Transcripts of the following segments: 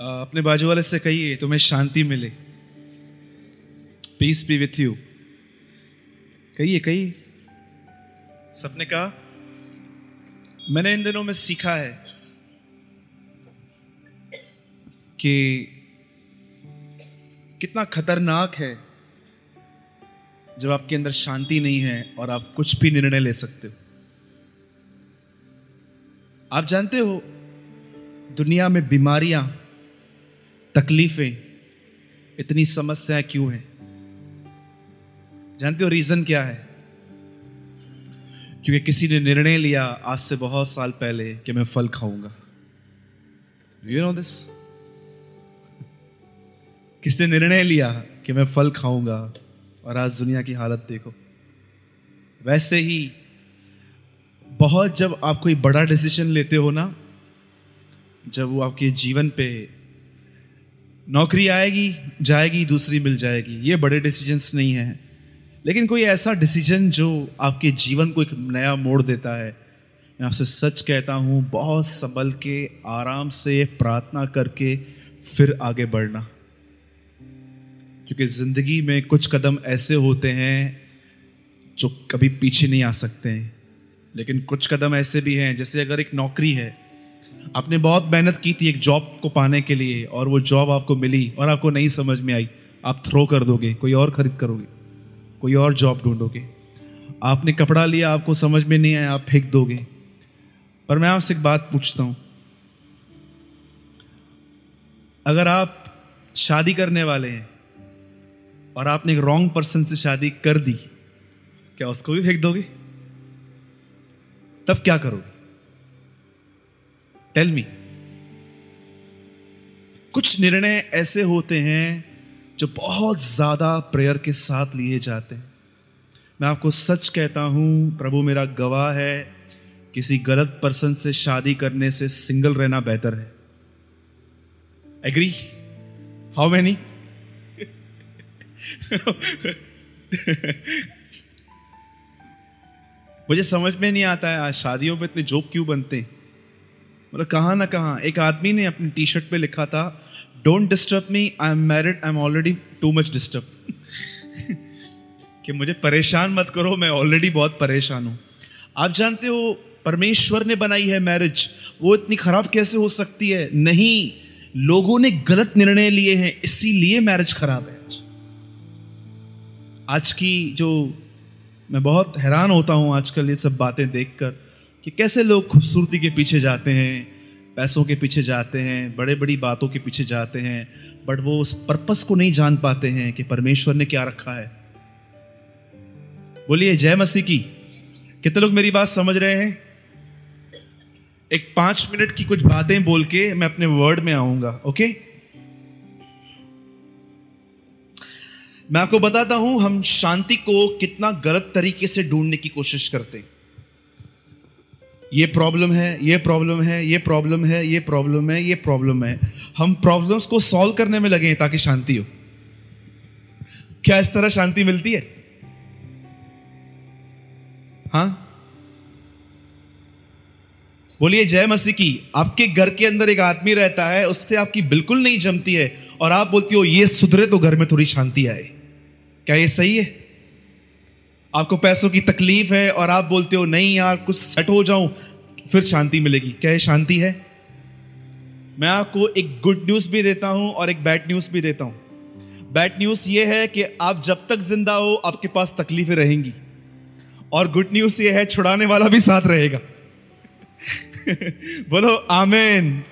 अपने बाजू वाले से कहिए, तुम्हें शांति मिले। पीस बी विथ यू कहिए कहिए। सबने कहा, मैंने इन दिनों में सीखा है कि कितना खतरनाक है जब आपके अंदर शांति नहीं है और आप कुछ भी निर्णय ले सकते हो। आप जानते हो, दुनिया में बीमारियाँ तकलीफें, इतनी समस्याएँ क्यों हैं? जानते हो रीजन क्या है? क्योंकि किसी ने निर्णय लिया आज से बहुत साल पहले कि मैं फल खाऊँगा। यू नो दिस किसने निर्णय लिया कि मैं फल खाऊँगा और आज दुनिया की हालत देखो। वैसे ही, बहुत जब आप कोई बड़ा डिसीज़न लेते हो ना, जब वो आपके जीवन पे नौकरी आएगी, जाएगी, दूसरी मिल जाएगी। ये बड़े डिसीजंस नहीं हैं। लेकिन कोई ऐसा डिसीज़न जो आपके जीवन को एक नया मोड़ देता है। मैं आपसे सच कहता हूँ, बहुत संभल के, आराम से, प्रार्थना करके फिर आगे बढ़ना। क्योंकि ज़िंदगी में कुछ कदम ऐसे होते हैं जो कभी पीछे नहीं आ सकते हैं। लेकिन कुछ कदम ऐसे भी हैं, जैसे अगर एक नौकरी है आपने बहुत मेहनत की थी एक जॉब को पाने के लिए और वो जॉब आपको मिली और आपको नहीं समझ में आई। आप थ्रो कर दोगे, कोई और खरीद करोगे, कोई और जॉब ढूंढोगे। आपने कपड़ा लिया, आपको समझ में नहीं आया, आप फेंक दोगे। पर मैं आपसे एक बात पूछता हूँ। अगर आप शादी करने वाले हैं और आपने एक रॉन्ग पर्सन से शादी कर दी, क्या उसको भी फेंक दोगे? तब क्या करोगे? टेल मी कुछ निर्णय ऐसे होते हैं जो बहुत ज़्यादा प्रेयर के साथ लिए जाते हैं। मैं आपको सच कहता हूँ, प्रभु मेरा गवाह है, किसी गलत पर्सन से शादी करने से सिंगल रहना बेहतर है। एग्री हाउ मैनी मुझे समझ में नहीं आता है, आज शादियों पे इतने जोक क्यों बनते हैं? मतलब कहाँ ना कहाँ, एक आदमी ने अपनी टी शर्ट पे लिखा था don't disturb me I am married I am already too much disturb कि मुझे परेशान मत करो, मैं ऑलरेडी बहुत परेशान हूँ। आप जानते हो, परमेश्वर ने बनाई है मैरिज वो इतनी खराब कैसे हो सकती है? नहीं, लोगों ने गलत निर्णय लिए हैं, इसीलिए मैरिज खराब है आज की जो, मैं बहुत हैरान होता हूँ आजकल ये सब बातें देखकर। कि कैसे लोग खूबसूरती के पीछे जाते हैं, पैसों के पीछे जाते हैं बड़े बड़ी बातों के पीछे जाते हैं बट वो उस पर्पस को नहीं जान पाते हैं कि परमेश्वर ने क्या रखा है। बोलिए, जय मसीह की। कितने लोग मेरी बात समझ रहे हैं? एक पाँच मिनट की कुछ बातें बोल के मैं अपने वर्ड में आऊँगा ओके मैं आपको बताता हूँ, हम शांति को कितना गलत तरीके से ढूँढने की कोशिश करते हैं। ये प्रॉब्लम है, ये प्रॉब्लम है, ये प्रॉब्लम है, ये प्रॉब्लम है, ये प्रॉब्लम है। हम प्रॉब्लम्स को सॉल्व करने में लगे हैं ताकि शांति हो। क्या इस तरह शांति मिलती है? हाँ? बोलिए, जय मसीह की, आपके घर के अंदर एक आदमी रहता है, उससे आपकी बिल्कुल नहीं जमती है, और आप बोलती हो, ये सुधरे तो घर में थोड़ी शांति आए। क्या ये सही है? आपको पैसों की तकलीफ़ है और आप बोलते हो, नहीं यार, कुछ सेट हो जाऊँ, फिर शांति मिलेगी। क्या शांति है? मैं आपको एक गुड न्यूज़ भी देता हूँ और एक बैड न्यूज़ भी देता हूँ। बैड न्यूज़ ये है कि आप जब तक ज़िंदा हो, आपके पास तकलीफें रहेंगी। और गुड न्यूज़ ये है, छुड़ाने वाला भी साथ रहेगा। बोलो, आमेन।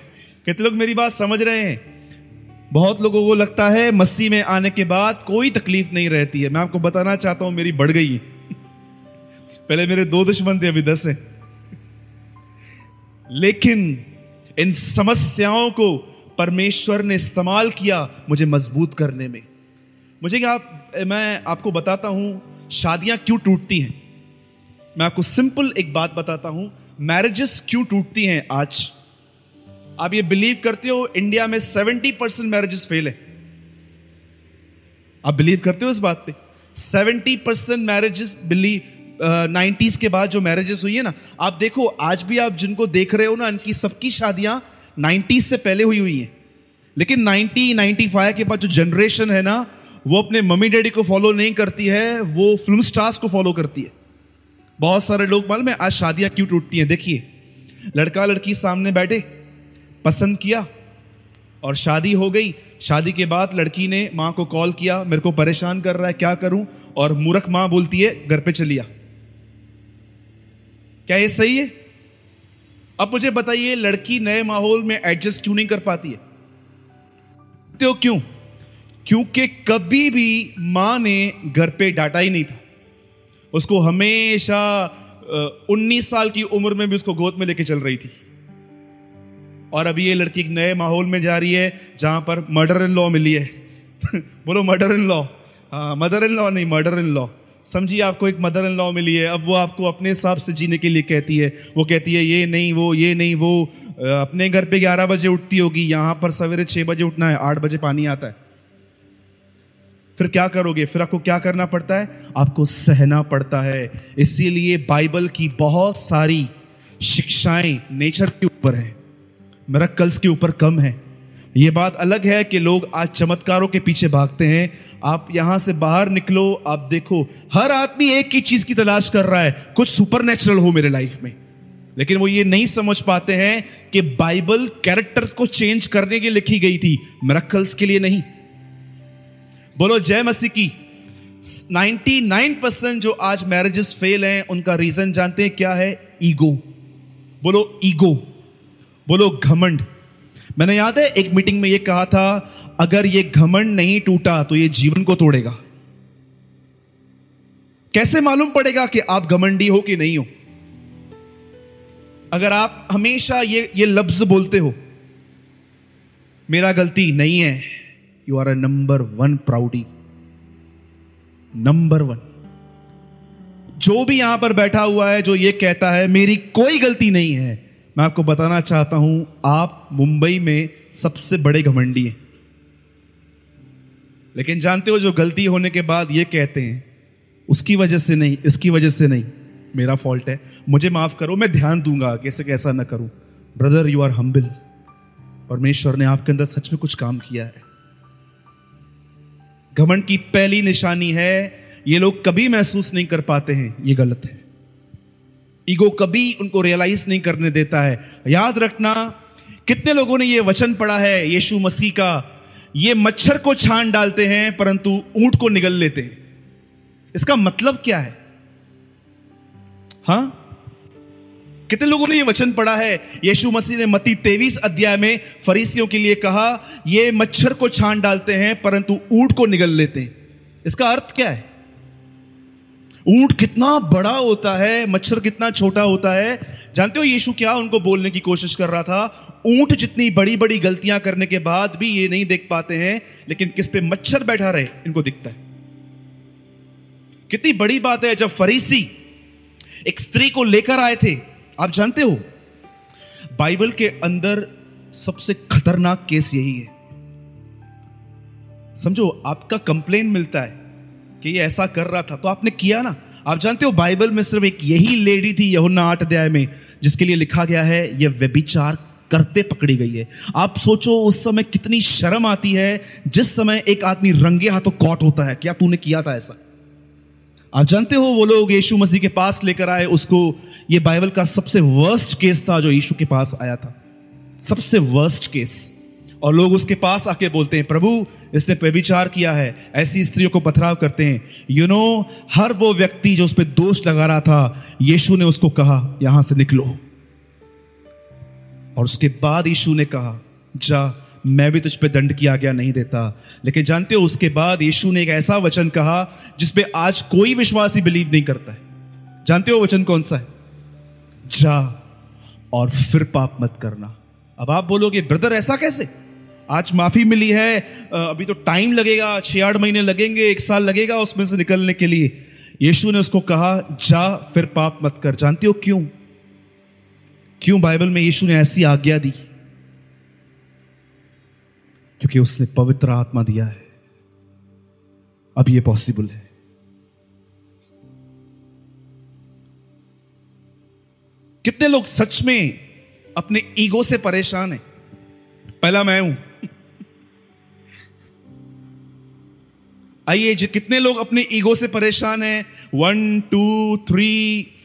कितने लोग मेरी बात समझ रहे हैं? बहुत लोगों को लगता है मसीह में आने के बाद कोई तकलीफ़ नहीं रहती है। मैं आपको बताना चाहता हूँ, मेरी बढ़ गई। पहले मेरे दो दुश्मन थे, अभी दस है। लेकिन इन समस्याओं को परमेश्वर ने इस्तेमाल किया मुझे मज़बूत करने में। मुझे क्या आप, मैं आपको बताता हूँ, शादियाँ क्यों टूटती हैं? मैं आपको सिंपल एक बात बताता हूँ, मैरिजेस क्यों टूटती हैं आज? आप ये बिलीव करते हो इंडिया में सेवेंटी परसेंट मैरिजेस फेल है। आप बिलीव करते हो इस बात पे? Seventy percent marriages believe nineties के बाद जो मैरिजेस हुई है ना, आप देखो, आज भी आप जिनको देख रहे हो ना, इनकी सबकी शादियाँ नाइन्टीज से पहले हुई हुई हैं। लेकिन 90 95 के बाद जो जनरेशन है ना, वो अपने मम्मी डैडी को फॉलो नहीं करती है, वो फ़िल्म स्टार्स को फॉलो करती है। बहुत सारे लोग, मालूम है, आज शादियाँ क्यों टूटती हैं? देखिए लड़का लड़की सामने बैठे पसंद किया और शादी हो गई। शादी के बाद लड़की ने माँ को कॉल किया, मेरे को परेशान कर रहा है, क्या करूँ? और मूर्ख माँ बोलती है, घर पे चलिया। क्या ये सही है? अब मुझे बताइए, लड़की नए माहौल में एडजस्ट क्यों नहीं कर पाती है? तो क्यों? क्योंकि कभी भी माँ ने घर पे डांटा ही नहीं था। उसको हमेशा उन्नीस साल की उम्र में भी उसको गोद में लेके चल रही थी। और अभी ये लड़की एक नए माहौल में जा रही है, जहाँ पर मर्डर इन लॉ मिली है। बोलो मर्डर इन लॉ हाँ मदर इन लॉ नहीं मर्डर इन लॉ समझिए, आपको एक मदर इन लॉ मिली है। अब वो आपको अपने हिसाब से जीने के लिए कहती है। वो कहती है, ये नहीं, वो, ये नहीं, वो अपने घर पे ग्यारह बजे उठती होगी। यहाँ पर सवेरे छह बजे उठना है, आठ बजे पानी आता है। फिर क्या करोगे? फिर आपको क्या करना पड़ता है? आपको सहना पड़ता है। इसीलिए बाइबल की बहुत सारी शिक्षाएँ नेचर के ऊपर है। मेरा के ऊपर कम है। ये बात अलग है कि लोग आज चमत्कारों के पीछे भागते हैं। आप यहाँ से बाहर निकलो, आप देखो, हर आदमी एक ही चीज़ की तलाश कर रहा है। कुछ सुपर हो मेरे लाइफ में। लेकिन वो ये नहीं समझ पाते हैं कि बाइबल कैरेक्टर को चेंज करने के लिखी गई थी। मेरक्कल्स के लिए नहीं। बोलो, जय मसीह की। 99 परसेंट जो आज मैरिजेस फेल हैं, उनका रीजन जानते हैं क्या है? ईगो बोलो ईगो बोलो, घमंड। मैंने याद है, एक मीटिंग में यह कहा था, अगर यह घमंड नहीं टूटा तो यह जीवन को तोड़ेगा। कैसे मालूम पड़ेगा कि आप घमंडी हो कि नहीं हो? अगर आप हमेशा ये ये लफ्ज बोलते हो, मेरा गलती नहीं है you are a number one proudly number one जो भी यहाँ पर बैठा हुआ है, जो ये कहता है, मेरी कोई गलती नहीं है। मैं आपको बताना चाहता हूँ, आप मुंबई में सबसे बड़े घमंडी हैं। लेकिन जानते हो जो गलती होने के बाद ये कहते हैं, उसकी वजह से नहीं, इसकी वजह से नहीं, मेरा फॉल्ट है। मुझे माफ़ करो, मैं ध्यान दूँगा कैसे कैसा ना करूँ। ब्रदर यू आर हम्बिल परमेश्वर ने आपके अंदर सच में कुछ काम किया है। घमंड की पहली निशानी है, ये लोग कभी महसूस नहीं कर पाते हैं, ये गलत है। ईगो कभी उनको रियलाइज़ नहीं करने देता है। याद रखना, कितने लोगों ने यह वचन पढ़ा है, यीशु मसीह का? ये मच्छर को छान डालते हैं, परंतु ऊँट को निगल लेते हैं। इसका मतलब क्या है? हाँ? कितने लोगों ने यह वचन पढ़ा है? यीशु मसीह ने मती तेवीस अध्याय में फरीसियों के लिए कहा, ये मच्छर को छान डालते हैं, परंतु ऊँट को निगल लेते हैं। इसका अर्थ क्या है? ऊँट कितना बड़ा होता है, मच्छर कितना छोटा होता है। जानते हो यीशु क्या उनको बोलने की कोशिश कर रहा था? ऊँट जितनी बड़ी बड़ी गलतियाँ करने के बाद भी ये नहीं देख पाते हैं, लेकिन किस पे मच्छर बैठा रहे, इनको दिखता है। कितनी बड़ी बात है, जब फरीसी एक स्त्री को लेकर आए थे, आप जानते हो? बाइबल के अंदर सबसे खतरनाक केस यही है। समझो, आपका कंप्लेन मिलता है कि ये ऐसा कर रहा था तो आपने किया ना। आप जानते हो, बाइबल में सिर्फ़ एक यही लेडी थी, यहुन्ना आठ अध्याय में, जिसके लिए लिखा गया है, ये व्यभिचार करते पकड़ी गई है। आप सोचो, उस समय कितनी शर्म आती है, जिस समय एक आदमी रंगे हाथों कॉट होता है, क्या तूने किया था ऐसा? आप जानते हो, वो लोग यीशु मसीह के पास लेकर आए, उसको, ये बाइबल का सबसे वर्स्ट केस था जो यीशु के पास आया था। सबसे वर्स्ट केस और लोग उसके पास आके बोलते हैं प्रभु इसने व्यभिचार किया है ऐसी स्त्रियों को पथराव करते हैं। यू you नो know, हर वो व्यक्ति जो उस पर दोष लगा रहा था यीशु ने उसको कहा यहाँ से निकलो। और उसके बाद यीशु ने कहा जा मैं भी तुझ पे दंड की आज्ञा नहीं देता। लेकिन जानते हो उसके बाद यीशु ने एक ऐसा वचन कहा जिसपे आज कोई विश्वासी बिलीव नहीं करता है। जानते हो वचन कौन सा है? जा और फिर पाप मत करना। अब आप बोलोगे ब्रदर ऐसा कैसे? आज माफ़ी मिली है। अभी तो टाइम लगेगा, छह आठ महीने लगेंगे, एक साल लगेगा उसमें से निकलने के लिए। यीशु ने उसको कहा, जा, फिर पाप मत कर। जानते हो क्यों? क्यों बाइबल में यीशु ने ऐसी आज्ञा दी? क्योंकि उसने पवित्र आत्मा दिया है। अब यह पॉसिबल है। कितने लोग सच में अपने ईगो से परेशान हैं? पहला मैं हूँ। आइए कितने लोग अपने ईगो से परेशान हैं? One two three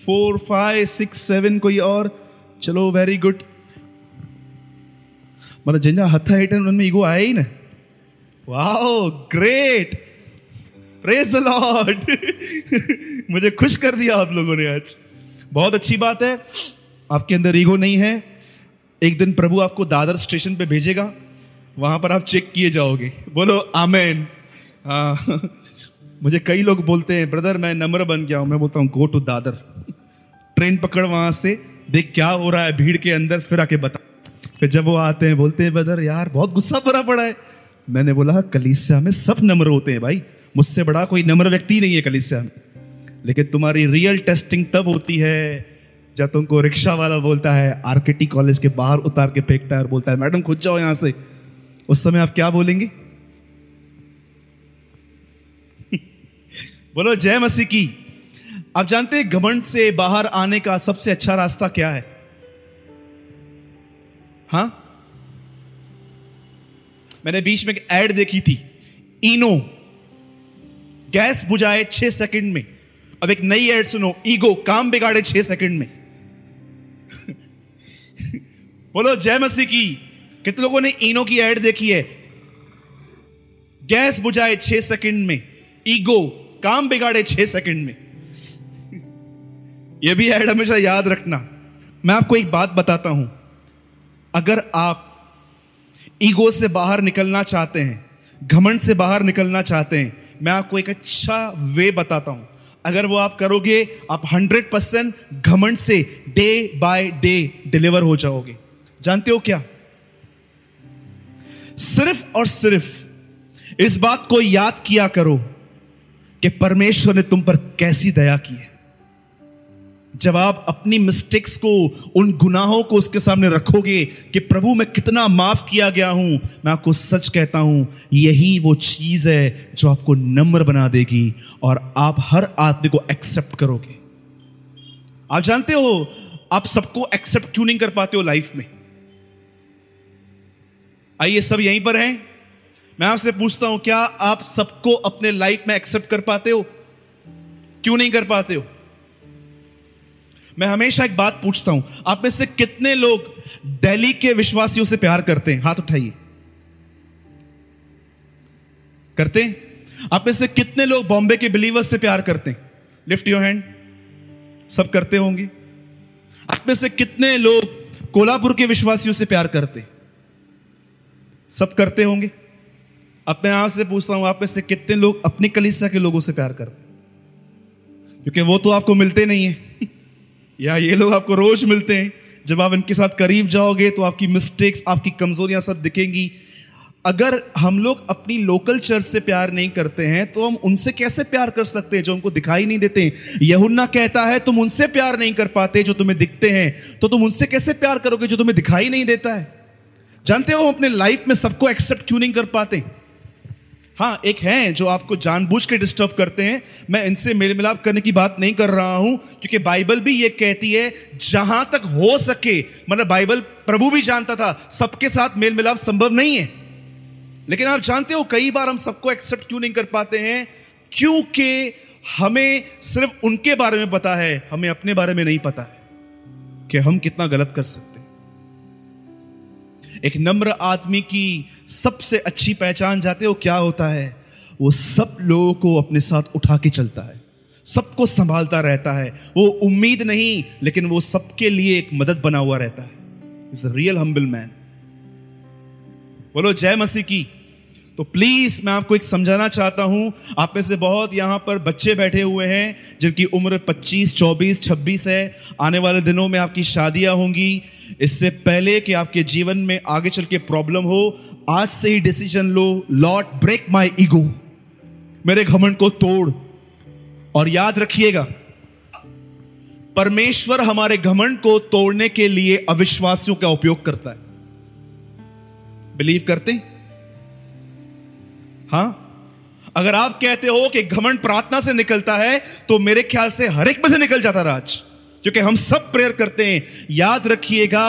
four five six seven कोई और? चलो वेरी गुड मतलब जंहिंजा हथ आहिनि उनमें ईगो आया ही न। वाओ ग्रेट प्रेज लॉर्ड मुझे खुश कर दिया आप लोगों ने आज। बहुत अच्छी बात है। आपके अंदर ईगो नहीं है। एक दिन प्रभु आपको दादर स्टेशन पे भेजेगा। वहाँ पर आप चेक किए जाओगे। बोलो, आमेन. हाँ मुझे कई लोग बोलते हैं ब्रदर मैं नम्र बन गया हूँ। मैं बोलता हूँ गो टू दादर. ट्रेन पकड़ वहाँ से, देख क्या हो रहा है, भीड़ के अंदर, फिर आके बता। फिर जब वो आते हैं, बोलते हैं ब्रदर यार, बहुत गुस्सा भरा पड़ा है। मैंने बोला, कलीसिया में सब नम्र होते हैं भाई। मुझसे बड़ा कोई नम्र व्यक्ति नहीं है कलीसिया में। लेकिन तुम्हारी रियल टेस्टिंग तब होती है, जब तुमको रिक्शा वाला बोलता है आरकेटी कॉलेज के बाहर उतार के फेंकता है और बोलता है, मैडम, खुद जाओ यहाँ से। उस समय आप क्या बोलेंगे? बोलो, जय मसीह की। आप जानते हैं घमंड से बाहर आने का सबसे अच्छा रास्ता क्या है? हाँ? मैंने बीच में एड देखी थी। इनो। गैस बुझाए छह सेकंड में। अब एक नई एड सुनो, ईगो, काम बिगाड़े छह सेकंड में। बोलो, जय मसीह की। कितने लोगों ने इनो की एड देखी है? गैस बुझाए छह सेकंड में। ईगो। काम बिगाड़े छह सेकंड में। यह भी एड हमेशा याद रखना। मैं आपको एक बात बताता हूँ। अगर आप ईगो से बाहर निकलना चाहते हैं, घमंड से बाहर निकलना चाहते हैं, मैं आपको एक अच्छा वे बताता हूँ। अगर वो आप करोगे, आप हंड्रेड परसेंट घमंड से डे बाय डे डिलीवर हो जाओगे। जानते हो क्या? सिर्फ़ और सिर्फ़ इस बात को याद किया करो। कि परमेश्वर ने तुम पर कैसी दया की है। जब आप अपनी मिस्टेक्स को, उन गुनाहों को उसके सामने रखोगे कि प्रभु, मैं कितना माफ़ किया गया हूँ, मैं आपको सच कहता हूँ, यही वो चीज़ है जो आपको नम्र बना देगी और आप हर आदमी को एक्सेप्ट करोगे। आप जानते हो, आप सबको एक्सेप्ट क्यों नहीं कर पाते हो लाइफ में? आइए सब यहीं पर हैं। मैं आपसे पूछता हूँ, क्या आप सबको अपने लाइफ में एक्सेप्ट कर पाते हो? क्यों नहीं कर पाते हो? मैं हमेशा एक बात पूछता हूँ, आप में से कितने लोग दिल्ली के विश्वासियों से प्यार करते हैं? हाथ उठाइए। करते हैं? आप में से कितने लोग बॉम्बे के बिलीवर्स से प्यार करते हैं? लिफ्ट योर हैंड सब करते होंगे। आप में से कितने लोग कोल्हापुर के विश्वासियों से प्यार करते सब करते होंगे। अब मैं आपसे पूछता हूँ, आप में से कितने लोग अपनी कलिसा के लोगों से प्यार करते क्योंकि वो तो आपको मिलते नहीं है। या ये लोग आपको रोज मिलते हैं। जब आप इनके साथ करीब जाओगे तो आपकी मिस्टेक्स आपकी कमजोरियाँ सब दिखेंगी। अगर हम लोग अपनी लोकल चर्च से प्यार नहीं करते हैं तो हम उनसे कैसे प्यार कर सकते हैं, जो हमको दिखाई नहीं देते यहुन्ना कहता है, तुम उनसे प्यार नहीं कर पाते जो तुम्हें दिखते हैं। तो तुम उनसे कैसे प्यार करोगे जो तुम्हें दिखाई नहीं देता है? जानते हो अपने लाइफ में सबको एक्सेप्ट क्यों नहीं कर पाते? हाँ एक है जो आपको जानबूझ के डिस्टर्ब करते हैं। मैं इनसे मेल मिलाप करने की बात नहीं कर रहा हूँ, क्योंकि बाइबल भी ये कहती है, जहाँ तक हो सके मतलब बाइबल प्रभु भी जानता था, सबके साथ मेल मिलाप संभव नहीं है। लेकिन आप जानते हो, कई बार हम सबको एक्सेप्ट क्यों नहीं कर पाते हैं? क्योंकि हमें सिर्फ़ उनके बारे में पता है, हमें अपने बारे में नहीं पता है कि हम कितना गलत कर सकते एक नम्र आदमी की सबसे अच्छी पहचान जाते हो, क्या होता है? वो सब लोगों को अपने साथ उठा के चलता है। सबको संभालता रहता है। वो उम्मीद नहीं, लेकिन वो सबके लिए एक मदद बना हुआ रहता है। इज़ रियल हम्बल मैन बोलो, जय मसीह की। तो प्लीज़ मैं आपको एक समझाना चाहता हूँ। आप में से बहुत यहाँ पर बच्चे बैठे हुए हैं जिनकी उम्र 25, 24, 26 है। आने वाले दिनों में आपकी शादियाँ होंगी। इससे पहले कि आपके जीवन में आगे चल के प्रॉब्लम हो आज से ही डिसीज़न लो लॉर्ड ब्रेक माई ईगो मेरे घमंड को तोड़। और याद रखिएगा परमेश्वर हमारे घमंड को तोड़ने के लिए अविश्वासियों का उपयोग करता है। बिलीव करते हैं? हाँ? अगर आप कहते हो कि घमंड प्रार्थना से निकलता है तो मेरे ख्याल से हर एक में से निकल जाता राज। क्योंकि हम सब प्रेयर करते हैं। याद रखिएगा,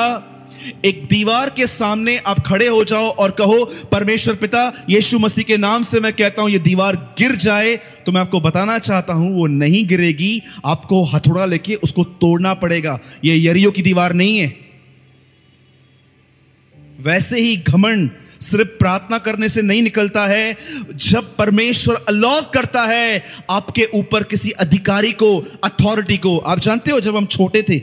एक दीवार के सामने आप खड़े हो जाओ और कहो, परमेश्वर पिता, यीशु मसीह के नाम से मैं कहता हूँ, ये दीवार गिर जाए। तो मैं आपको बताना चाहता हूँ, वो नहीं गिरेगी। आपको हथौड़ा लेके उसको तोड़ना पड़ेगा। ये यरियो की दीवार नहीं है। वैसे ही घमंड सिर्फ़ प्रार्थना करने से नहीं निकलता है। जब परमेश्वर अलाव करता है, आपके ऊपर किसी अधिकारी को अथॉरिटी को, आप जानते हो जब हम छोटे थे,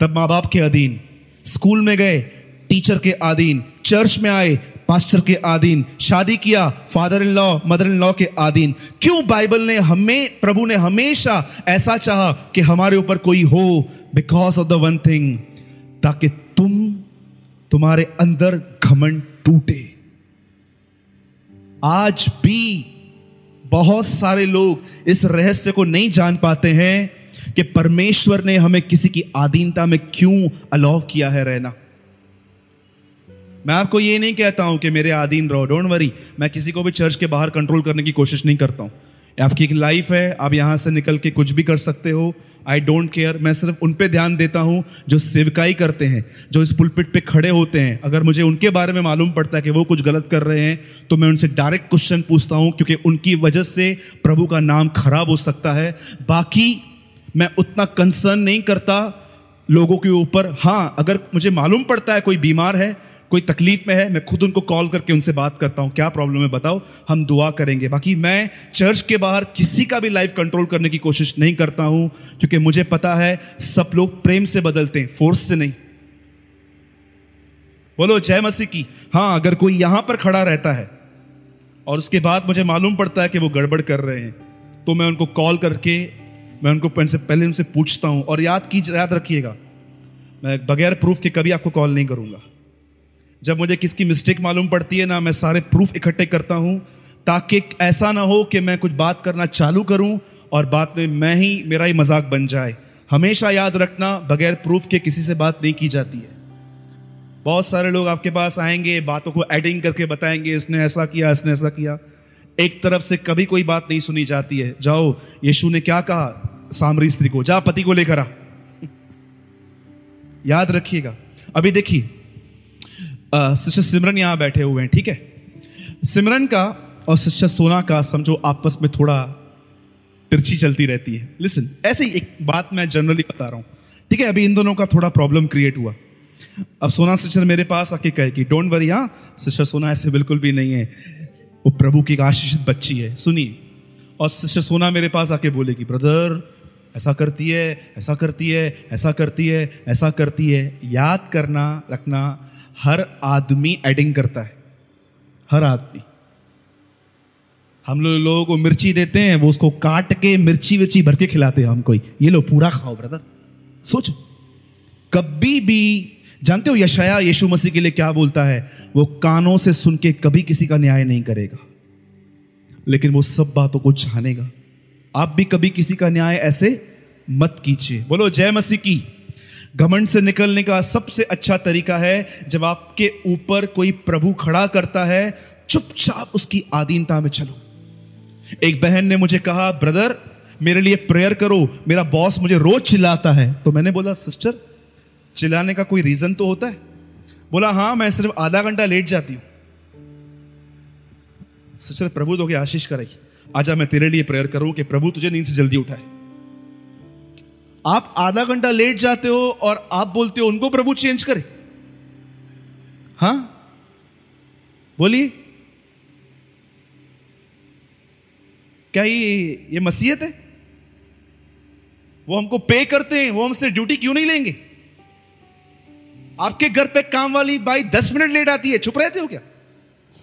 तब माँ बाप के अधीन, स्कूल में गए, टीचर के अधीन, चर्च में आए, पास्टर के अधीन, शादी किया father in law mother in law के अधीन। क्यों बाइबल ने हमें, प्रभु ने हमेशा ऐसा चाहा कि हमारे ऊपर कोई हो? Because of the one thing ताकि तुम, तुम्हारे अंदर घमंड टूटे। आज भी बहुत सारे लोग इस रहस्य को नहीं जान पाते हैं कि परमेश्वर ने हमें किसी की आधीनता में क्यों अलाव किया है रहना। मैं आपको ये नहीं कहता हूँ कि मेरे आधीन रहो। डोंट वरी मैं किसी को भी चर्च के बाहर कंट्रोल करने की कोशिश नहीं करता हूँ। आपकी एक लाइफ है, आप यहाँ से निकल के कुछ भी कर सकते हो आई डोंट केयर मैं सिर्फ़ उन पे ध्यान देता हूँ जो सेवकाई करते हैं, जो इस पुलपिट पे खड़े होते हैं। अगर मुझे उनके बारे में मालूम पड़ता है कि वो कुछ गलत कर रहे हैं तो मैं उनसे डायरेक्ट क्वेश्चन पूछता हूँ, क्योंकि उनकी वजह से प्रभु का नाम खराब हो सकता है। बाकी मैं उतना कंसर्न नहीं करता लोगों के ऊपर। हाँ अगर मुझे मालूम पड़ता है कोई बीमार है कोई तकलीफ़ में है, मैं खुद उनको कॉल करके उनसे बात करता हूँ, क्या प्रॉब्लम है बताओ, हम दुआ करेंगे। बाकी मैं चर्च के बाहर किसी का भी लाइफ कंट्रोल करने की कोशिश नहीं करता हूँ, क्योंकि मुझे पता है सब लोग प्रेम से बदलते हैं, फोर्स से नहीं। बोलो, जय मसीह की। हाँ अगर कोई यहाँ पर खड़ा रहता है और उसके बाद मुझे मालूम पड़ता है कि वो गड़बड़ कर रहे हैं तो मैं उनको कॉल करके, मैं उनको पहले उनसे पूछता हूँ, और याद की याद रखिएगा, मैं बगैर प्रूफ के कभी आपको कॉल नहीं करूँगा। जब मुझे किसकी मिस्टेक मालूम पड़ती है ना, मैं सारे प्रूफ इकट्ठे करता हूँ, ताकि ऐसा ना हो कि मैं कुछ बात करना चालू करूँ और बात में मैं ही मेरा ही मज़ाक बन जाए। हमेशा याद रखना, बगैर प्रूफ के किसी से बात नहीं की जाती है। बहुत सारे लोग आपके पास आएँगे, बातों को एडिंग करके बताएँगे, इसने ऐसा किया, इसने ऐसा किया। एक तरफ़ से कभी कोई बात नहीं सुनी जाती है। जाओ, यीशु ने क्या कहा? सामरी स्त्री को, जा पति को लेकर आ। याद रखिएगा। अभी देखिए शिष्य सिमरन यहाँ बैठे हुए हैं, ठीक है? सिमरन का और शिष्य सोना का समझो आपस में थोड़ा तिरछी चलती रहती है। लिसन ऐसे ही एक बात मैं जनरली बता रहा हूँ, ठीक है? अभी इन दोनों का थोड़ा प्रॉब्लम क्रिएट हुआ। अब सोना सिस्टर मेरे पास आके कहे कि डोंट वरी हाँ सिस्टर सोना ऐसे बिल्कुल भी नहीं है। वो प्रभु की आशीषित बच्ची है, सुनिए? और सिस्टर सोना मेरे पास आके बोलेगी ब्रदर ऐसा करती है, ऐसा करती है, ऐसा करती है, ऐसा करती है। याद करना, रखना, हर आदमी एडिंग करता है। हर आदमी। हम लोग लोगों को मिर्ची देते हैं, वो उसको काट के मिर्ची विर्ची भर के खिलाते हैं हमको ये लो, पूरा खाओ ब्रदर सोचो। कभी भी, जानते हो यशया यीशु मसीह के लिए क्या बोलता है? वो कानों से सुन के कभी किसी का न्याय नहीं करेगा। लेकिन वो सब बातों को जानेगा। आप भी कभी किसी का न्याय ऐसे मत कीजिए। बोलो, जय मसीह की। घमंड से निकलने का सबसे अच्छा तरीका है, जब आपके ऊपर कोई प्रभु खड़ा करता है, चुपचाप उसकी आधीनता में चलो। एक बहन ने मुझे कहा, ब्रदर, मेरे लिए प्रेयर करो, मेरा बॉस मुझे रोज चिल्लाता है। तो मैंने बोला, सिस्टर, चिल्लाने का कोई रीजन तो होता है? बोला हाँ मैं सिर्फ़ आधा घंटा लेट जाती हूँ। सिस्टर, प्रभु तो आशीष कराई आजा मैं तेरे लिए प्रेयर करूँ कि प्रभु तुझे नींद से जल्दी उठाए। आप आधा घंटा लेट जाते हो और आप बोलते हो, उनको प्रभु चेंज करे। हाँ? बोलिए। क्या ये ये मसीहत है? वो हमको पे करते हैं, वो हमसे ड्यूटी क्यों नहीं लेंगे? आपके घर पे काम वाली बाई दस मिनट लेट आती है, चुप रहते हो क्या?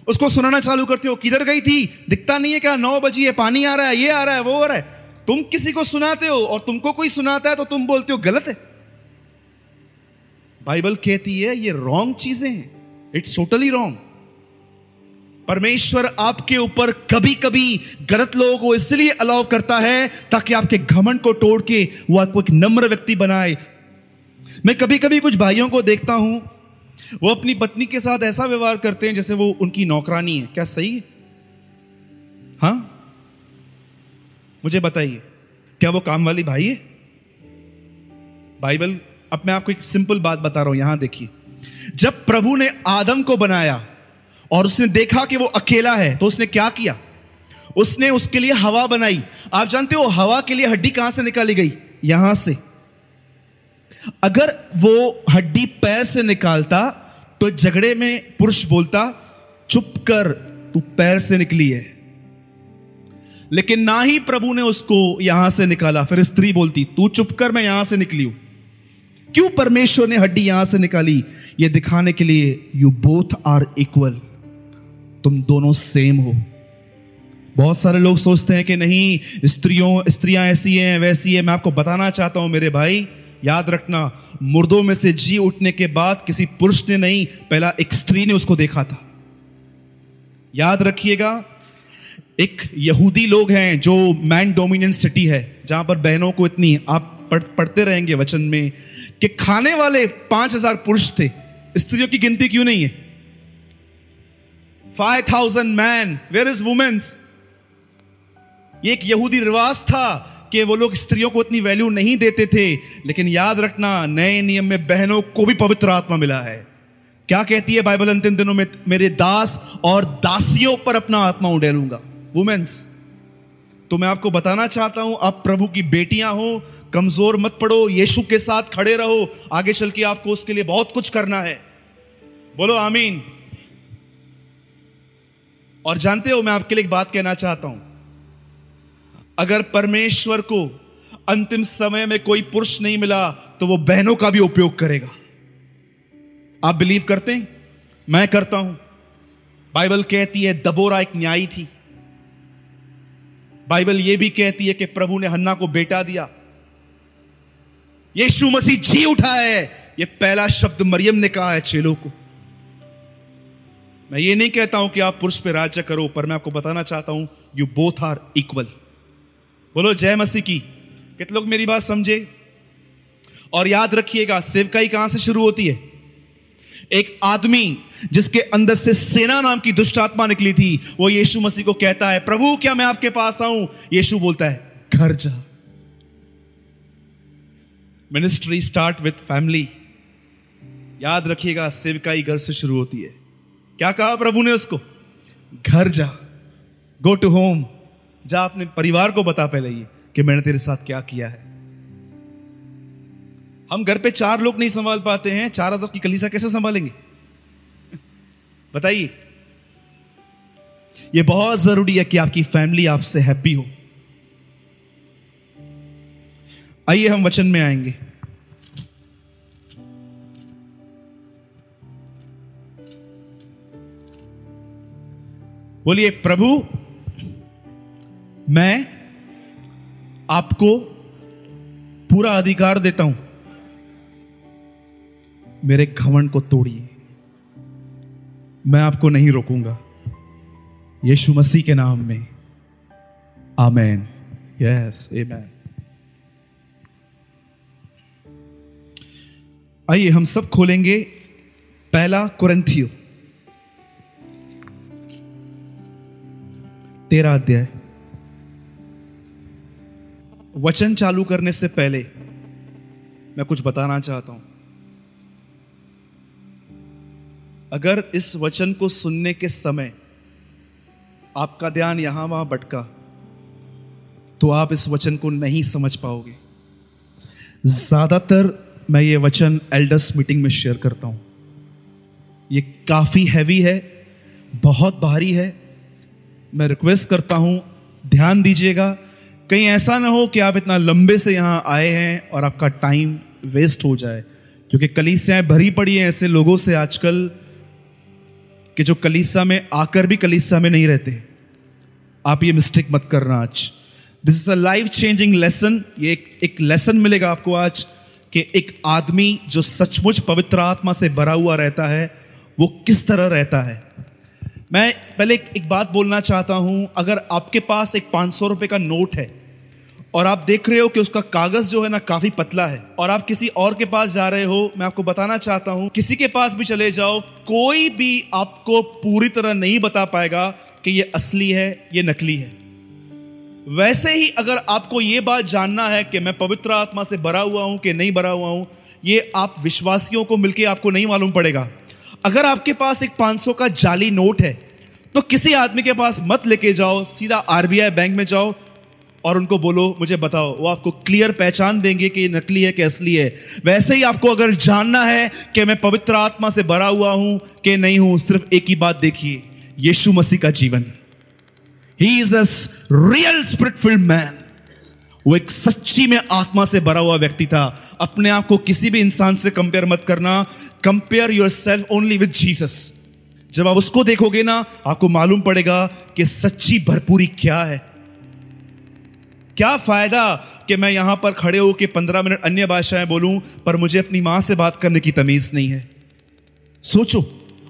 उसको सुनाना चालू करते हो, किधर गई थी? दिखता नहीं है क्या? नौ बजी है, पानी आ रहा है, ये आ रहा है, वो आ रहा है। तुम किसी को सुनाते हो और तुमको कोई सुनाता है तो तुम बोलते हो, गलत है। बाइबल कहती है, ये रॉन्ग चीज़ें हैं। इट्स टोटली रॉन्ग परमेश्वर आपके ऊपर कभी कभी गलत लोगों को इसलिए अलाउ करता है ताकि आपके घमंड को तोड़ के वो आपको एक नम्र व्यक्ति बनाए। मैं कभी कभी कुछ भाइयों को देखता हूँ वो अपनी पत्नी के साथ ऐसा व्यवहार करते हैं जैसे वो उनकी नौकरानी है। क्या सही है? हाँ? मुझे बताइए, क्या वो काम वाली भाई है? बाइबल, अब मैं आपको एक सिंपल बात बता रहा हूँ, यहाँ देखिए। जब प्रभु ने आदम को बनाया और उसने देखा कि वो अकेला है तो उसने क्या किया? उसने उसके लिए हवा बनाई। आप जानते हो, हवा के लिए हड्डी कहाँ से निकाली गई? यहाँ से। अगर वो हड्डी पैर से निकालता तो झगड़े में पुरुष बोलता, चुप कर, तू पैर से निकली है। लेकिन ना ही प्रभु ने उसको यहाँ से निकाला, फिर स्त्री बोलती, तू चुप कर, मैं यहाँ से निकली हूँ। क्यों परमेश्वर ने हड्डी यहाँ से निकाली? यह दिखाने के लिए यू बोथ आर इक्वल तुम दोनों सेम हो. बहुत सारे लोग सोचते हैं कि नहीं, स्त्रियों, स्त्रियाँ ऐसी हैं, वैसी है। मैं आपको बताना चाहता हूँ मेरे भाई याद रखना मुर्दों में से जी उठने के बाद किसी पुरुष ने नहीं पहला एक स्त्री ने उसको देखा था। याद रखिएगा एक यहूदी लोग हैं जो मैन डोमिनेंट सिटी है जहाँ पर बहनों को इतनी आप पढ़, पढ़ते रहेंगे वचन में कि खाने वाले पाँच हज़ार पुरुष थे। स्त्रियों की गिनती क्यों नहीं है? Five thousand man where is womens ये एक यहूदी रिवाज था कि वो लोग स्त्रियों को इतनी वैल्यू नहीं देते थे, लेकिन याद रखना, नए नियम में बहनों को भी पवित्र आत्मा मिला है। क्या कहती है बाइबल अंतिम दिनों में, मेरे दास और दासियों पर अपना आत्मा उड़ेलूँगा? वुमेन्स तो मैं आपको बताना चाहता हूँ, आप प्रभु की बेटियाँ हो, कमज़ोर मत पड़ो, यीशु के साथ खड़े रहो, आगे चल के आपको उसके लिए बहुत कुछ करना है। बोलो, आमीन। और जानते हो, मैं आपके लिए एक बात कहना चाहता हूँ। अगर परमेश्वर को अंतिम समय में कोई पुरुष नहीं मिला तो वो बहनों का भी उपयोग करेगा। आप बिलीव करते हैं? मैं करता हूँ। बाइबल कहती है, दबोरा एक न्यायी थी। बाइबल यह भी कहती है कि प्रभु ने हन्ना को बेटा दिया। यीशु मसीह जी उठा है। यह पहला शब्द मरियम ने कहा है चेलों को। मैं ये नहीं कहता हूँ कि आप पुरुष पे राज्य करो, पर मैं आपको बताना चाहता हूँ यू बोथ आर इक्वल बोलो, जय मसीह की। कितने लोग मेरी बात समझे? और याद रखिएगा, सेवकाई कहाँ से शुरू होती है? एक आदमी जिसके अंदर से सेना नाम की दुष्ट आत्मा निकली थी, वो यीशु मसीह को कहता है, प्रभु, क्या मैं आपके पास आऊँ? यीशु बोलता है, घर जा। मिनिस्ट्री स्टार्ट विथ फैमिली याद रखिएगा, सेवकाई घर से शुरू होती है। क्या कहा प्रभु ने उसको? घर जा। गो टू होम जा अपने परिवार को बता पहले ये कि मैंने तेरे साथ क्या किया है। हम घर पे चार लोग नहीं संभाल पाते हैं, चार हज़ार की कलीसा कैसे संभालेंगे? बताइए। ये बहुत ज़रूरी है कि आपकी फैमिली आपसे हैप्पी हो। आइए हम वचन में आएँगे। बोलिए, प्रभु मैं आपको पूरा अधिकार देता हूँ। मेरे घमंड को तोड़िए। मैं आपको नहीं रोकूँगा। यीशु मसीह के नाम में। आमेन। Yes, amen. आइए, हम सब खोलेंगे पहला कुरंथियो। तेरा अध्याय। वचन चालू करने से पहले मैं कुछ बताना चाहता हूँ। अगर इस वचन को सुनने के समय आपका ध्यान यहाँ वहाँ भटका तो आप इस वचन को नहीं समझ पाओगे। ज़्यादातर मैं ये वचन एल्डर्स मीटिंग में शेयर करता हूँ। ये काफ़ी हैवी है, बहुत भारी है। मैं रिक्वेस्ट करता हूँ, ध्यान दीजिएगा कहीं ऐसा ना हो कि आप इतना लंबे से यहाँ आए हैं और आपका टाइम वेस्ट हो जाए। क्योंकि कलीसियाएँ भरी पड़ी हैं ऐसे लोगों से आजकल कि जो कलीसा में आकर भी कलीसा में नहीं रहते। आप ये मिस्टेक मत करना आज। This is a life changing lesson ये एक एक लेसन मिलेगा आपको आज कि एक आदमी जो सचमुच पवित्र आत्मा से भरा हुआ रहता है, वो किस तरह रहता है? मैं पहले एक, एक बात बोलना चाहता हूँ। अगर आपके पास एक पाँच सौ रुपए का नोट है और आप देख रहे हो कि उसका कागज़ जो है ना काफ़ी पतला है और आप किसी और के पास जा रहे हो मैं आपको बताना चाहता हूँ किसी के पास भी चले जाओ कोई भी आपको पूरी तरह नहीं बता पाएगा कि ये असली है ये नकली है। वैसे ही अगर आपको ये बात जानना है कि मैं पवित्र आत्मा से भरा हुआ हूँ कि नहीं भरा हुआ हूँ ये आप विश्वासियों को मिलकर आपको नहीं मालूम पड़ेगा। अगर आपके पास एक 500 का जाली नोट है तो किसी आदमी के पास मत लेके जाओ, सीधा आरबीआई बैंक में जाओ और उनको बोलो, मुझे बताओ, वो आपको क्लियर पहचान देंगे कि नकली है कि असली है। वैसे ही आपको अगर जानना है कि मैं पवित्र आत्मा से भरा हुआ हूँ कि नहीं हूँ, सिर्फ़ एक ही बात देखिए, यीशु मसीह का जीवन। He is a real spirit filled man वो एक सच्ची में आत्मा से भरा हुआ व्यक्ति था। अपने आप को किसी भी इंसान से कंपेयर मत करना। Compare yourself only with Jesus जब आप उसको देखोगे ना, आपको मालूम पड़ेगा कि सच्ची भरपूरी क्या है। क्या फ़ायदा कि मैं यहाँ पर खड़े होकर पंद्रह मिनट अन्य भाषाएँ बोलूँ, पर मुझे अपनी माँ से बात करने की तमीज नहीं है। सोचो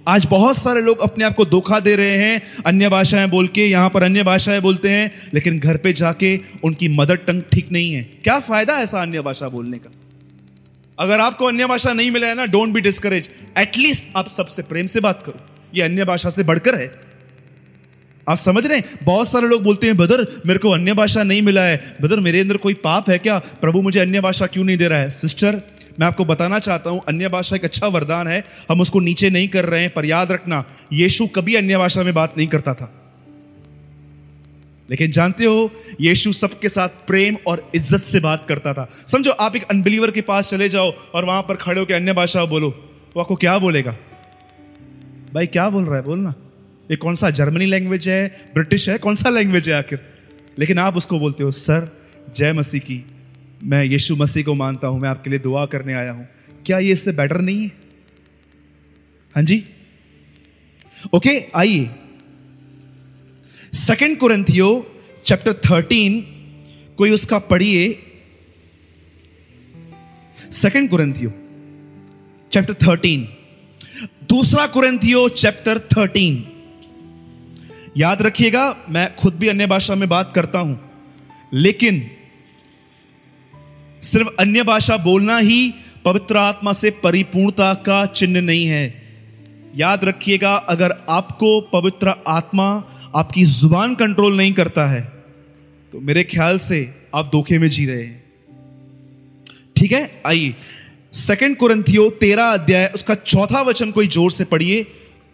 आज बहुत सारे लोग अपने आप को धोखा दे रहे हैं। अन्य भाषाएँ बोल के, यहाँ पर अन्य भाषाएँ बोलते हैं, लेकिन घर पे जाके उनकी मदर टंग ठीक नहीं है। क्या फ़ायदा ऐसा अन्य भाषा बोलने का? अगर आपको अन्य भाषा नहीं मिला है ना डोंट बी डिस्करेज एटलीस्ट आप सबसे प्रेम से बात करो। ये अन्य भाषा से बढ़कर है। आप समझ रहे हैं? बहुत सारे लोग बोलते हैं बदर मेरे को अन्य भाषा नहीं मिला है। बदर मेरे अंदर कोई पाप है क्या? प्रभु मुझे अन्य भाषा क्यों नहीं दे रहा है? सिस्टर मैं आपको बताना चाहता हूँ, अन्य भाषा एक अच्छा वरदान है। हम उसको नीचे नहीं कर रहे हैं, पर याद रखना, यीशु कभी अन्य भाषा में बात नहीं करता था। लेकिन जानते हो, यीशु सबके साथ प्रेम और इज़्ज़त से बात करता था। समझो, आप एक अनबिलीवर के पास चले जाओ और वहाँ पर खड़े होकर अन्य भाषा बोलो। वो आपको क्या बोलेगा? भाई, क्या बोल रहा है? बोलना ये कौन सा जर्मनी लैंग्वेज है? ब्रिटिश है? कौन सा लैंग्वेज है आखिर? लेकिन आप उसको बोलते हो, सर, जय मसीह की। मैं यीशु मसीह को मानता हूँ, मैं आपके लिए दुआ करने आया हूँ। क्या ये इससे बेटर नहीं है? हाँ जी? ओके आइए। सेकेंड कुरंथियो चैप्टर थर्टीन कोई उसका पढ़िए। सेकेंड कुरंथियो चैप्टर थर्टीन दूसरा कुरंथियो चैप्टर थर्टीन याद रखिएगा, मैं खुद भी अन्य भाषा में बात करता हूँ, लेकिन सिर्फ़ अन्य भाषा बोलना ही पवित्र आत्मा से परिपूर्णता का चिन्ह नहीं है। याद रखिएगा, अगर आपको पवित्र आत्मा आपकी ज़ुबान कंट्रोल नहीं करता है तो मेरे ख्याल से आप धोखे में जी रहे हैं। ठीक है? आइए सेकंड कुरंथियो तेरा अध्याय, उसका चौथा वचन कोई ज़ोर से पढ़िए।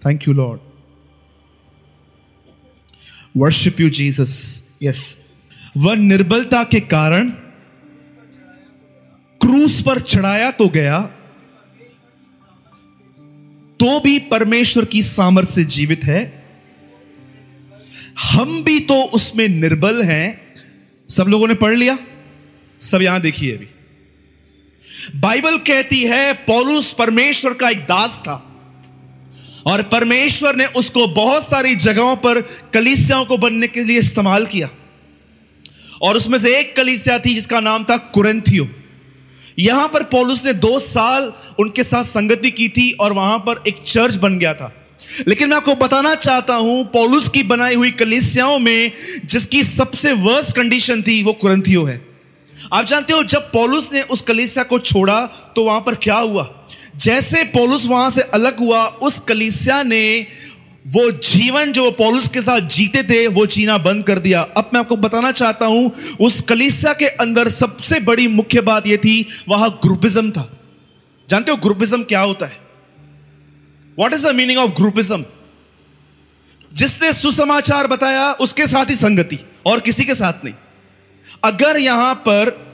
Thank you lord worship you Jesus yes वह निर्बलता के कारण क्रूस पर चढ़ाया तो गया तो भी परमेश्वर की सामर्थ्य से जीवित है। हम भी तो उसमें निर्बल हैं। सब लोगों ने पढ़ लिया? सब यहाँ देखिए अभी। बाइबल कहती है, पौलुस परमेश्वर का एक दास था और परमेश्वर ने उसको बहुत सारी जगहों पर कलीसियाओं को बनने के लिए इस्तेमाल किया। और उसमें से एक कलीसिया थी जिसका नाम था कुरंथियो यहाँ पर पौलुस ने दो साल उनके साथ संगति की थी और वहाँ पर एक चर्च बन गया था। लेकिन मैं आपको बताना चाहता हूँ, पौलुस की बनाई हुई कलिसियाओं में जिसकी सबसे वर्स्ट कंडीशन थी, वो कुरंथियो है। आप जानते हो, जब पौलुस ने उस कलिसिया को छोड़ा तो वहाँ पर क्या हुआ? जैसे पौलुस वहाँ से अलग हुआ, उस कलिसिया ने वो जीवन जो पौलुस के साथ जीते थे, वो जीना बंद कर दिया। अब मैं आपको बताना चाहता हूँ, उस कलिसिया के अंदर सबसे बड़ी मुख्य बात यह थी, वहाँ ग्रुपिज्म था। जानते हो ग्रुपिज्म क्या होता है? What is the meaning of groupism जिसने सुसमाचार बताया, उसके साथ ही संगति, और किसी के साथ नहीं। अगर यहाँ पर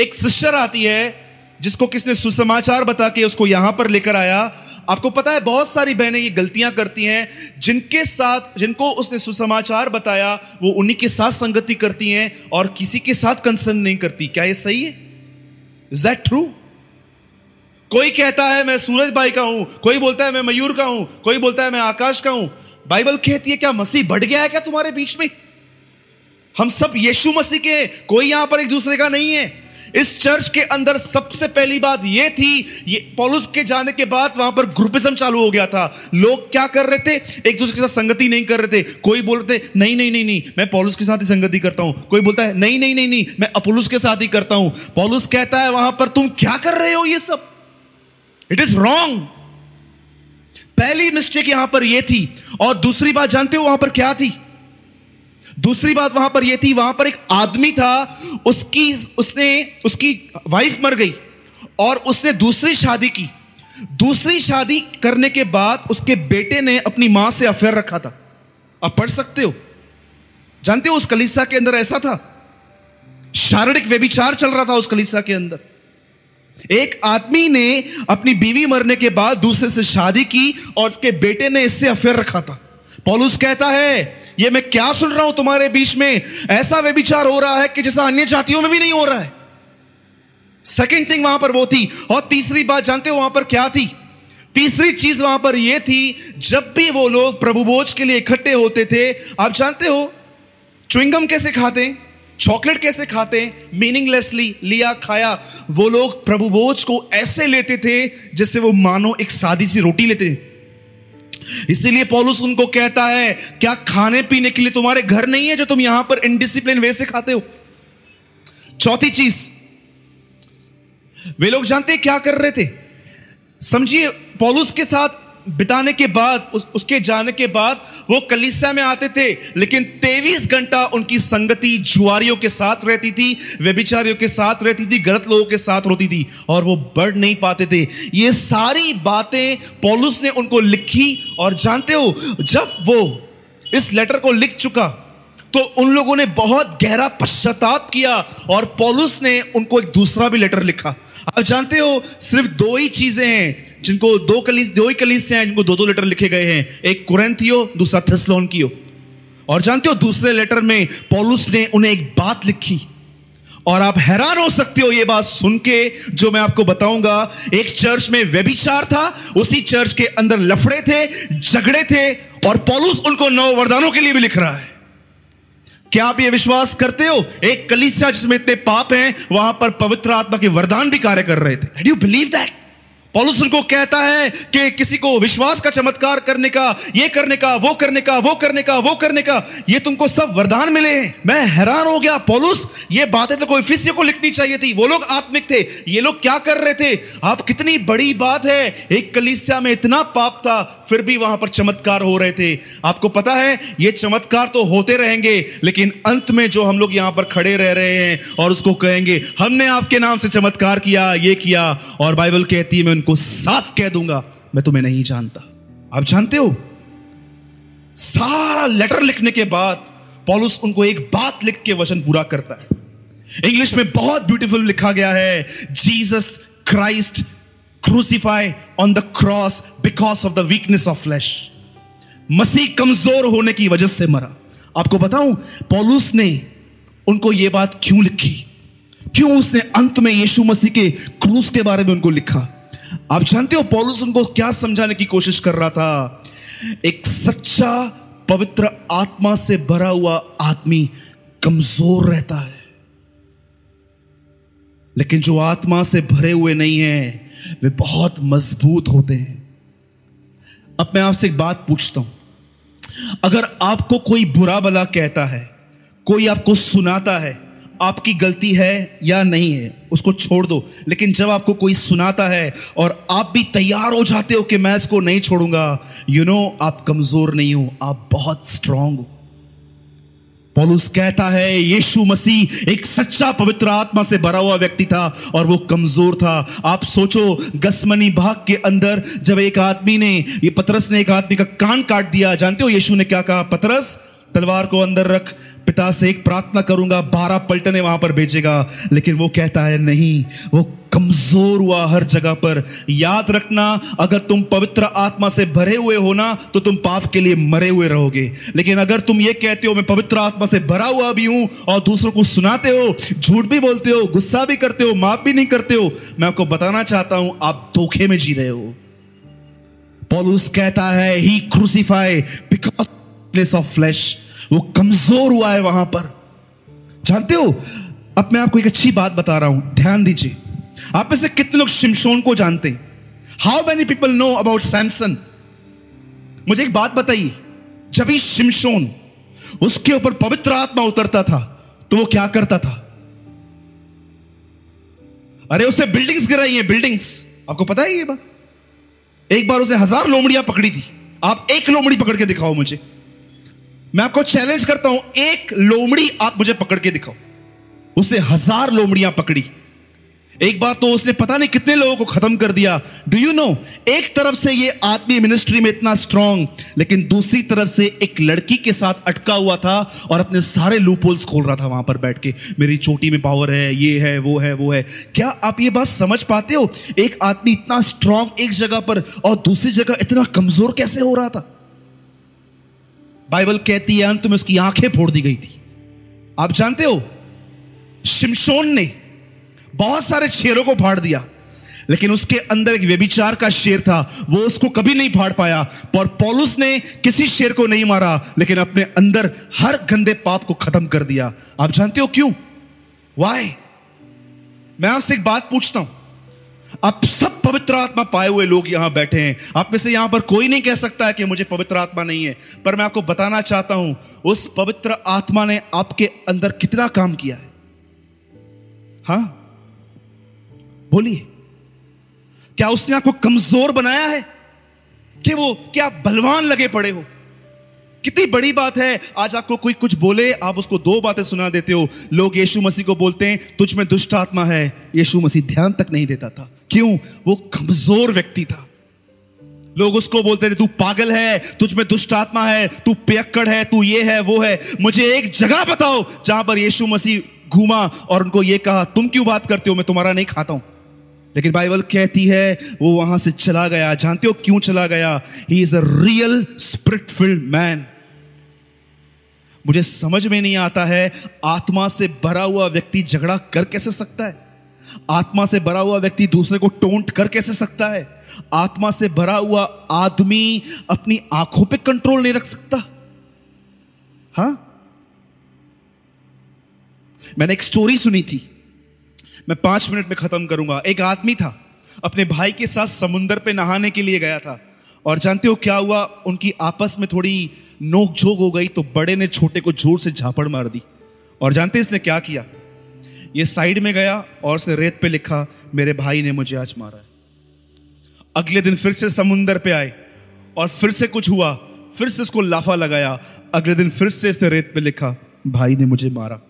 एक सिस्टर आती है जिसको किसने सुसमाचार बता के उसको यहाँ पर लेकर आया, आपको पता है बहुत सारी बहनें ये गलतियाँ करती हैं, जिनके साथ, जिनको उसने सुसमाचार बताया, वो उन्हीं के साथ संगति करती हैं और किसी के साथ कंसर्न नहीं करती। क्या ये सही है? इज़ दैट ट्रू कोई कहता है, मैं सूरज भाई का हूँ। कोई बोलता है, मैं मयूर का हूँ। कोई बोलता है, मैं आकाश का हूँ। बाइबल कहती है, क्या मसीह बढ़ गया है क्या तुम्हारे बीच में? हम सब यीशु मसीह के कोई यहाँ पर एक दूसरे का नहीं है। इस चर्च के अंदर सबसे पहली बात यह थी, ये पॉलुस के जाने के बाद वहाँ पर ग्रुपिज्म चालू हो गया था। लोग क्या कर रहे थे? एक दूसरे के साथ संगति नहीं कर रहे थे। कोई बोलते, नहीं नहीं नहीं नहीं, मैं पॉलुस के साथ ही संगति करता हूँ। कोई बोलता है, नहीं नहीं नहीं नहीं, मैं अपोलुस के साथ ही करता हूँ। पॉलुस कहता है वहाँ पर, तुम क्या कर रहे हो ये सब? इट इज़ रॉन्ग पहली मिस्टेक यहाँ पर यह थी। और दूसरी बात जानते हो वहाँ पर क्या थी? दूसरी बात वहाँ पर यह थी, वहाँ पर एक आदमी था, उसकी, उसने, उसकी वाइफ मर गई और उसने दूसरी शादी की। दूसरी शादी करने के बाद उसके बेटे ने अपनी माँ से अफेयर रखा था। आप पढ़ सकते हो। जानते हो उस कलीसा के अंदर ऐसा था? शारीरिक व्यभिचार चल रहा था उस कलीसा के अंदर। एक आदमी ने अपनी बीवी मरने के बाद दूसरे से शादी की और उसके बेटे ने इससे अफेयर रखा था। पॉलुस कहता है, ये मैं क्या सुन रहा हूँ तुम्हारे बीच में? ऐसा वे विचार हो रहा है कि जैसा अन्य जातियों में भी नहीं हो रहा है. सेकेंड थिंग वहाँ पर वो थी, और तीसरी बात जानते हो वहाँ पर क्या थी? तीसरी चीज़ वहाँ पर यह थी, जब भी वो लोग प्रभु भोज के लिए इकट्ठे होते थे, आप जानते हो च्विंगम कैसे खाते चॉकलेट कैसे खाते मीनिंगलेसली लिया, खाया। वो लोग प्रभु भोज को ऐसे लेते थे, जैसे वो मानो एक सादी सी रोटी लेते इसीलिए पॉलुस उनको कहता है, क्या खाने पीने के लिए तुम्हारे घर नहीं है जो तुम यहाँ पर इनडिसिप्लिन वे से खाते हो? चौथी चीज़, वे लोग जानते क्या कर रहे थे? समझिए, पॉलुस के साथ बिताने के बाद उस, उसके जाने के बाद वो कलिसा में आते थे लेकिन तेईस घंटा उनकी संगति जुआरियों के साथ रहती थी व्यभिचारियों के साथ रहती थी गलत लोगों के साथ रोती थी और वो बढ़ नहीं पाते थे। ये सारी बातें पॉलुस ने उनको लिखी और जानते हो जब वो इस लेटर को लिख चुका तो उन लोगों ने बहुत गहरा पश्चाताप किया और पॉलुस ने उनको एक दूसरा भी लेटर लिखा। आप जानते हो, सिर्फ़ दो ही चीज़ें हैं, जिनको दो कलीस, दो ही कलीस से हैं, जिनको दो दो लेटर लिखे गए हैं। एक कुरंथियो दूसरा थेसलोन की और जानते हो, दूसरे लेटर में पॉलुस ने उन्हें एक बात लिखी। और आप हैरान हो सकते हो ये बात सुन के, जो मैं आपको बताऊँगा। एक चर्च में व्यभिचार था, उसी चर्च के अंदर लफड़े थे, झगड़े थे, और पॉलुस उनको नौ वरदानों के लिए भी लिख रहा है। क्या आप ये विश्वास करते हो? एक कलीसिया जिसमें इतने पाप हैं, वहाँ पर पवित्र आत्मा के वरदान भी कार्य कर रहे थे। डू बिलीव दैट पॉलुस उनको कहता है कि किसी को विश्वास का चमत्कार करने का, ये करने का, वो करने का, वो करने का, वो करने का, ये तुमको सब वरदान मिले मैं हैरान हो गया, पॉलुस, ये बातें तो कोई फिसियो को लिखनी चाहिए थी, वो लोग आत्मिक थे, ये लोग क्या कर रहे थे? आप कितनी बड़ी बात है, एक कलिसिया में इतना पाप था, फिर भी वहाँ पर चमत्कार हो रहे थे। आपको पता है, ये चमत्कार तो होते रहेंगे, लेकिन अंत में जो हम लोग यहाँ पर खड़े रह रहे हैं और उसको कहेंगे, हमने आपके नाम से चमत्कार किया, ये किया, और बाइबल कहती है, मैं उनको साफ़ कह दूँगा, मैं तुम्हें नहीं जानता। आप जानते हो? सारा लेटर लिखने के बाद पॉलुस उनको एक बात लिख के वचन पूरा करता है। इंग्लिश में बहुत ब्यूटीफुल लिखा गया है Jesus Christ crucify on the cross because of the weakness of flesh Masih कमज़ोर होने की वजह से मरा। आपको बताऊँ, पॉलुस ने उनको यह बात क्यों लिखी? क्यों उसने अंत में यीशु मसीह के क्रूस के बारे में उनको लिखा? आप जानते हो पॉलुस उनको क्या समझाने की कोशिश कर रहा था? एक सच्चा, पवित्र आत्मा से भरा हुआ आदमी कमज़ोर रहता है। लेकिन जो आत्मा से भरे हुए नहीं है, वे बहुत मज़बूत होते हैं। अब मैं आपसे एक बात पूछता हूँ। अगर आपको कोई बुरा भला कहता है, कोई आपको सुनाता है आपकी गलती है या नहीं है उसको छोड़ दो। लेकिन जब आपको कोई सुनाता है और आप भी तैयार हो जाते हो कि मैं इसको नहीं छोड़ूँगा यू you नो know, आप कमज़ोर नहीं हो आप बहुत स्ट्रांग हो। पॉलुस कहता है यीशु मसीह एक सच्चा पवित्र आत्मा से भरा हुआ व्यक्ति था और वो कमज़ोर था। आप सोचो गसमनी भाग के अंदर जब एक आदमी ने ये पतरस ने एक आदमी का कान काट दिया। जानते हो यीशु ने क्या कहा? पतरस तलवार को अंदर रख पिता से एक प्रार्थना करूँगा, बारह पलटने वहाँ पर भेजेगा। लेकिन वो कहता है, नहीं, वो कमज़ोर हुआ हर जगह पर। याद रखना, अगर तुम पवित्र आत्मा से भरे हुए हो ना तो तुम पाप के लिए मरे हुए रहोगे। लेकिन अगर तुम ये कहते हो, मैं पवित्र आत्मा से भरा हुआ भी हूँ और दूसरों को सुनाते हो, झूठ भी बोलते हो, गुस्सा भी करते हो, माफ़ भी नहीं करते हो, मैं आपको बताना चाहता हूँ, आप धोखे में जी रहे हो। पॉलूस कहता है, he crucify because place of flesh वो कमज़ोर हुआ है वहाँ पर। जानते हो? अब मैं आपको एक अच्छी बात बता रहा हूँ। ध्यान दीजिए। आप में से कितने लोग शिमशोन को जानते हैं? How many people know about Samson मुझे एक बात बताइए। जब ही शिमशोन उसके ऊपर पवित्र आत्मा उतरता था तो वो क्या करता था? अरे, उसे बिल्डिंग्स गिराई है बिल्डिंग्स आपको पता है ये बात? एक बार उसे हज़ार लोमड़ियाँ पकड़ी थी। आप एक लोमड़ी पकड़ के दिखाओ मुझे। मैं आपको चैलेंज करता हूँ, एक लोमड़ी आप मुझे पकड़ के दिखाओ। उसे हज़ार लोमड़ियाँ पकड़ी। एक बात तो उसने पता नहीं कितने लोगों को खत्म कर दिया। डू यू नो एक तरफ़ से ये आदमी मिनिस्ट्री में इतना स्ट्रांग लेकिन दूसरी तरफ़ से एक लड़की के साथ अटका हुआ था और अपने सारे लूपोल्स खोल रहा था वहाँ पर बैठ के। मेरी चोटी में पावर है, ये है, वो है वो है। क्या आप ये बात समझ पाते हो? एक आदमी इतना स्ट्रांग एक जगह पर और दूसरी जगह इतना कमज़ोर कैसे हो रहा था? बाइबल कहती है, अंत में उसकी आँखें फोड़ दी गई थी। आप जानते हो, शिमशोन ने बहुत सारे शेरों को फाड़ दिया, लेकिन उसके अंदर एक व्यभिचार का शेर था, वो उसको कभी नहीं फाड़ पाया, पर पॉलुस ने किसी शेर को नहीं मारा, लेकिन अपने अंदर हर गंदे पाप को खत्म कर दिया। आप जानते हो क्यों? वाई मैं आपसे एक बात पूछता हूँ। आप सब पवित्र आत्मा पाए हुए लोग यहाँ बैठे हैं। आप में से यहाँ पर कोई नहीं कह सकता है कि मुझे पवित्र आत्मा नहीं है, पर मैं आपको बताना चाहता हूँ, उस पवित्र आत्मा ने आपके अंदर कितना काम किया है? हाँ? बोलिए। क्या उसने आपको कमज़ोर बनाया है? कि वो क्या बलवान लगे पड़े हो? कितनी बड़ी बात है। आज आपको कोई कुछ बोले, आप उसको दो बातें सुना देते हो। लोग यीशु मसीह को बोलते हैं, तुझ में दुष्ट आत्मा है। यीशु मसीह ध्यान तक नहीं देता था। क्यों? वो कमज़ोर व्यक्ति था। लोग उसको बोलते थे, तू पागल है, तुझ में दुष्ट आत्मा है, तू पियक्कड़ है, तू ये है, वो है। मुझे एक जगह बताओ जहाँ पर यीशु मसीह घूमा और उनको ये कहा, तुम क्यों बात करते हो? मैं तुम्हारा नहीं खाता हूँ। लेकिन बाइबल कहती है, वो वहाँ से चला गया। जानते हो क्यों चला गया? He is a real spirit filled man मुझे समझ में नहीं आता है, आत्मा से भरा हुआ व्यक्ति झगड़ा कर कैसे सकता है? आत्मा से भरा हुआ व्यक्ति दूसरे को टोंट कर कैसे सकता है? आत्मा से भरा हुआ आदमी अपनी आँखों पे कंट्रोल नहीं रख सकता। हा? मैंने एक स्टोरी सुनी थी। मैं पाँच मिनट में खत्म करूँगा। एक आदमी था, अपने भाई के साथ समुंदर पे नहाने के लिए गया था। और जानते हो क्या हुआ? उनकी आपस में थोड़ी नोक झोंक हो गई तो बड़े ने छोटे को ज़ोर से झापड़ मार दी। और जानते इसने क्या किया? ये साइड में गया और से रेत पे लिखा, मेरे भाई ने मुझे आज मारा है। अगले दिन फिर से समुंदर पे आए और फिर से कुछ हुआ, फिर से इसको लाफा लगाया। अगले दिन फिर से इसने रेत पे लिखा, भाई ने मुझे मारा।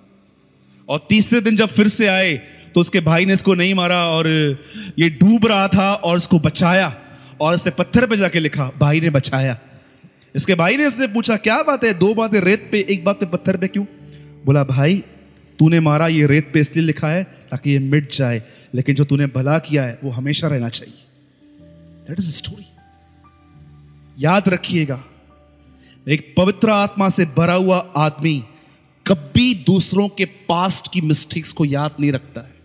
और तीसरे दिन जब फिर से आए तो उसके भाई ने इसको नहीं मारा और ये डूब रहा था और इसको बचाया और इसे पत्थर पे जाके लिखा, भाई ने बचाया। इसके भाई ने इससे पूछा, क्या बात है? दो बातें रेत पे, एक बात पे पत्थर पे क्यों? बोला, भाई तूने मारा, ये रेत पे इसलिए लिखा है ताकि ये मिट जाए, लेकिन जो तूने भला किया है, वो हमेशा रहना चाहिए। दैट इज़ स्टोरी याद रखिएगा, एक पवित्र आत्मा से भरा हुआ आदमी कभी दूसरों के पास्ट की मिस्टेक्स को याद नहीं रखता है।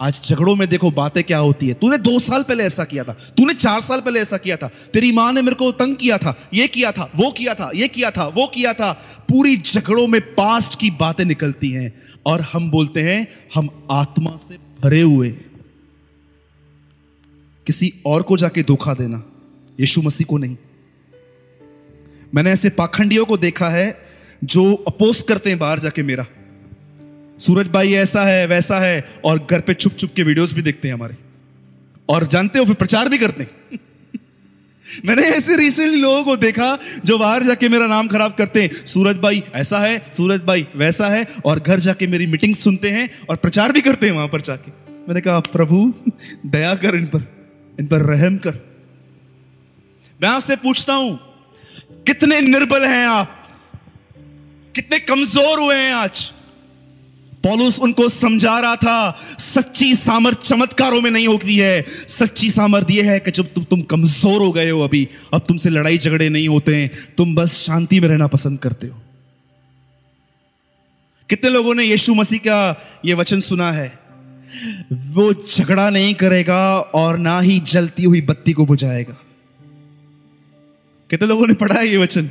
आज झगड़ों में देखो बातें क्या होती है। तूने दो साल पहले ऐसा किया था। तूने चार साल पहले ऐसा किया था। तेरी माँ ने मेरे को तंग किया था। ये किया था, वो किया था, ये किया था, वो किया था। पूरी झगड़ों में पास्ट की बातें निकलती हैं। और हम बोलते हैं, हम आत्मा से भरे हुए किसी और को जाके धोखा देना, यीशु मसीह को नहीं। मैंने ऐसे पाखंडियों को देखा है, जो अपोज करते हैं बाहर जाके मेरा। सूरज भाई ऐसा है, वैसा है, और घर पे छुप छुप के वीडियोस भी देखते हैं हमारे। और जानते हो, फिर प्रचार भी करते हैं। मैंने ऐसे रिसेंटली लोगों को देखा, जो बाहर जाके मेरा नाम खराब करते हैं, सूरज भाई ऐसा है, सूरज भाई वैसा है, और घर जाके मेरी मीटिंग सुनते हैं, और प्रचार भी करते हैं वहाँ पर जाके। मैंने कहा, प्रभु, दया कर इन पर इन पर रहम कर। मैं आपसे पूछता हूँ, कितने निर्बल हैं आप? कितने कमज़ोर हुए हैं आज? पॉलुस उनको समझा रहा था, सच्ची सामर्थ चमत्कारों में नहीं होती है। सच्ची सामर्थ यह है कि जब तुम तुम कमज़ोर हो गए हो अभी, अब तुमसे लड़ाई झगड़े नहीं होते हैं, तुम बस शांति में रहना पसंद करते हो। कितने लोगों ने यीशु मसीह का यह वचन सुना है? वो झगड़ा नहीं करेगा और ना ही जलती हुई बत्ती को बुझाएगा। कितने लोगों ने पढ़ा है ये वचन?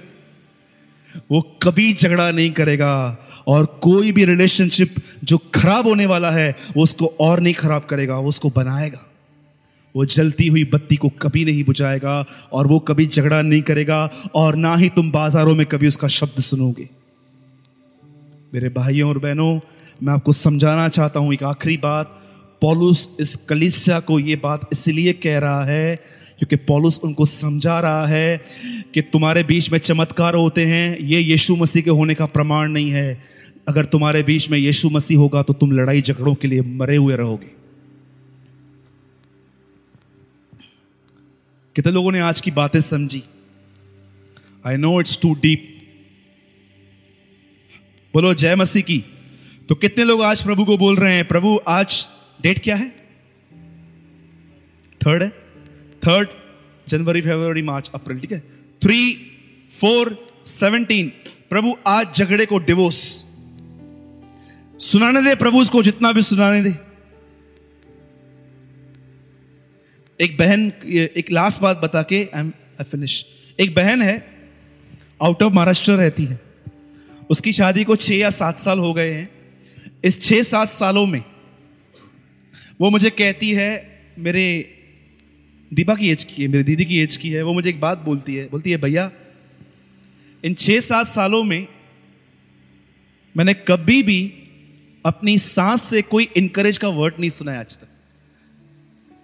वो कभी झगड़ा नहीं करेगा और कोई भी रिलेशनशिप जो खराब होने वाला है, वो उसको और नहीं खराब करेगा, वो उसको बनाएगा। वो जलती हुई बत्ती को कभी नहीं बुझाएगा और वो कभी झगड़ा नहीं करेगा और ना ही तुम बाजारों में कभी उसका शब्द सुनोगे। मेरे भाइयों और बहनों, मैं आपको समझाना चाहता हूँ एक आखिरी बात। पॉलुस इस कलिसिया को ये बात इसलिए कह रहा है क्योंकि पॉलुस उनको समझा रहा है कि तुम्हारे बीच में चमत्कार होते हैं, ये यीशु मसीह के होने का प्रमाण नहीं है। अगर तुम्हारे बीच में यीशु मसीह होगा तो तुम लड़ाई झगड़ों के लिए मरे हुए रहोगे। कितने लोगों ने आज की बातें समझी? I know it's too deep बोलो, जय मसीह की। तो कितने लोग आज प्रभु को बोल रहे हैं? प्रभु, आज डेट क्या है? थर्ड है? थर्ड जनवरी फरवरी मार्च अप्रैल ठीक है? थ्री फोर सेवनटीन प्रभु आज झगड़े को डिवोर्स सुनाने दे प्रभु उसको जितना भी सुनाने दे। एक बहन एक लास्ट बात बता के आई एम फिनिश एक बहन है आउट ऑफ़ महाराष्ट्र रहती है। उसकी शादी को छह या सात साल हो गए हैं। इस छह सात सालों में वो मुझे कहती है, मेरे दीपा की एज की है, मेरी दीदी की एज की है, वो मुझे एक बात बोलती है बोलती है, भैया, इन छह सात सालों में मैंने कभी भी अपनी सांस से कोई इनकरेज का वर्ड नहीं सुना है आज तक.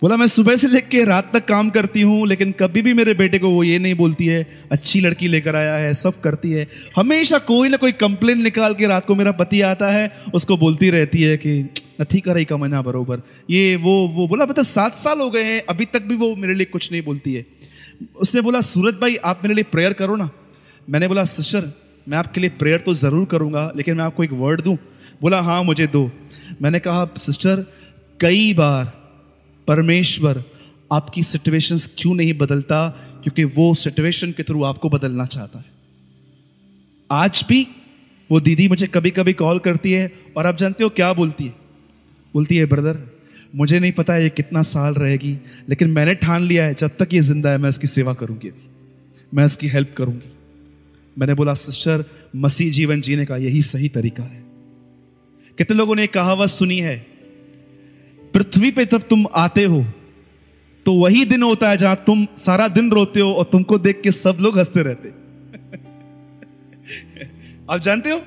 बोला, मैं सुबह से लेकर रात तक काम करती हूँ, लेकिन कभी भी मेरे बेटे को वो ये नहीं बोलती है, अच्छी लड़की लेकर आया है, सब करती है। हमेशा कोई ना कोई कंप्लेन निकाल के रात को मेरा पति आता है, उसको बोलती रहती है कि नथी कर रही कमना बरोबर। ये, वो वो बोला, बता, सात साल हो गए हैं, अभी तक भी वो मेरे लिए कुछ नहीं बोलती है। उसने बोला, सूरज भाई, आप मेरे लिए प्रेयर करो ना। मैंने बोला सिस्टर मैं आपके लिए प्रेयर तो ज़रूर करूँगा, लेकिन मैं आपको एक वर्ड दूँ? बोला हाँ मुझे दो। मैंने कहा सिस्टर कई बार परमेश्वर आपकी सिचुएशंस क्यों नहीं बदलता? क्योंकि वो सिचुएशन के थ्रू आपको बदलना चाहता है। आज भी वो दीदी मुझे कभी कभी कॉल करती है और आप जानते हो क्या बोलती है? बोलती है ब्रदर मुझे नहीं पता ये कितना साल रहेगी, लेकिन मैंने ठान लिया है, जब तक ये ज़िंदा है, मैं इसकी सेवा करूँगी अभी। मैं इसकी हेल्प करूँगी। मैंने बोला सिस्टर मसीह जीवन जीने का यही सही तरीका है। कितने लोगों ने कहावत सुनी है? पृथ्वी पे जब तुम आते हो तो वही दिन होता है जहाँ तुम सारा दिन रोते हो और तुमको देख के सब लोग हँसते रहते। आप जानते हो?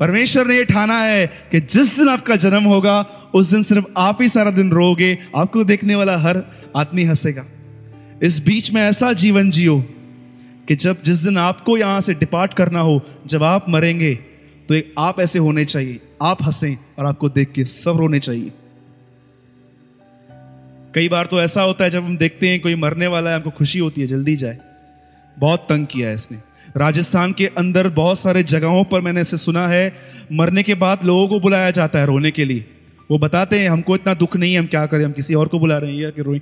परमेश्वर ने यह ठाना है कि जिस दिन आपका जन्म होगा, उस दिन सिर्फ़ आप ही सारा दिन रोगे आपको देखने वाला हर आदमी हंसेगा। इस बीच में ऐसा जीवन जियो कि जब जिस दिन आपको यहाँ से डिपार्ट करना हो, जब आप मरेंगे तो एक आप ऐसे होने चाहिए। आप हंसें और आपको देख के सब रोने चाहिए। कई बार तो ऐसा होता है जब हम देखते हैं कोई मरने वाला है, हमको खुशी होती है, जल्दी जाए। बहुत तंग किया है इसने। राजस्थान के अंदर बहुत सारे जगहों पर मैंने ऐसे सुना है, मरने के बाद लोगों को बुलाया जाता है रोने के लिए। वो बताते हैं, हमको इतना दुख नहीं है, हम क्या करें, हम किसी और को बुला रहे हैं कि रोए।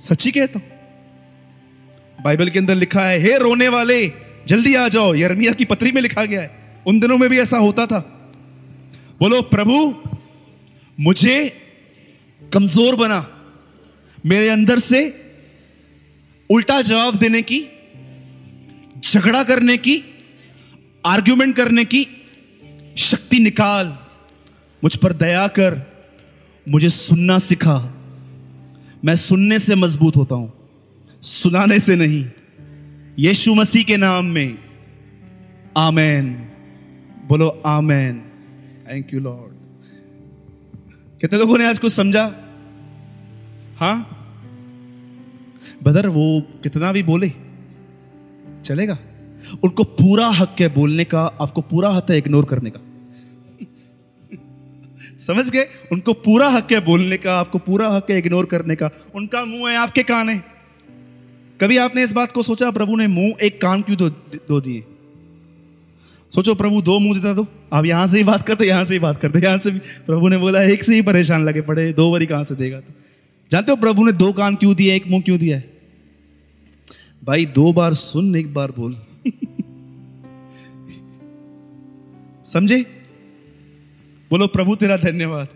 सच्ची कहता हूँ बाइबल के अंदर लिखा है, हे रोने वाले, जल्दी आ जाओ। यरमिया की पत्री में लिखा गया है। उन दिनों में भी ऐसा होता था। बोलो, प्रभु, मुझे कमज़ोर बना मेरे अंदर से उल्टा जवाब देने की, झगड़ा करने की आर्ग्यूमेंट करने की शक्ति निकाल, मुझ पर दया कर, मुझे सुनना सिखा। मैं सुनने से मज़बूत होता हूँ, सुनाने से नहीं। यीशु मसीह के नाम में। आमेन। बोलो, आमेन। थैंक यू लॉर्ड कितने लोगों ने आज कुछ समझा? हाँ? बदर वो कितना भी बोले चलेगा। उनको पूरा हक है बोलने का आपको पूरा हक है इग्नोर करने का। समझ गए? उनको पूरा हक है बोलने का आपको पूरा हक है इग्नोर करने का। उनका मुँह है आपके कान है। कभी आपने इस बात को सोचा प्रभु ने मुँह एक कान क्यों दो, दो दिए? सोचो प्रभु दो मुँह देता दो आप यहाँ से ही बात करते यहाँ से ही बात करते यहाँ से भी। प्रभु ने बोला एक से ही परेशान लगे पड़े दो बारी कहाँ से देगा तो? जानते हो प्रभु ने दो कान क्यों दिया एक मुँह क्यों दिया है? भाई दो बार सुन एक बार बोल। समझे? बोलो प्रभु तेरा धन्यवाद।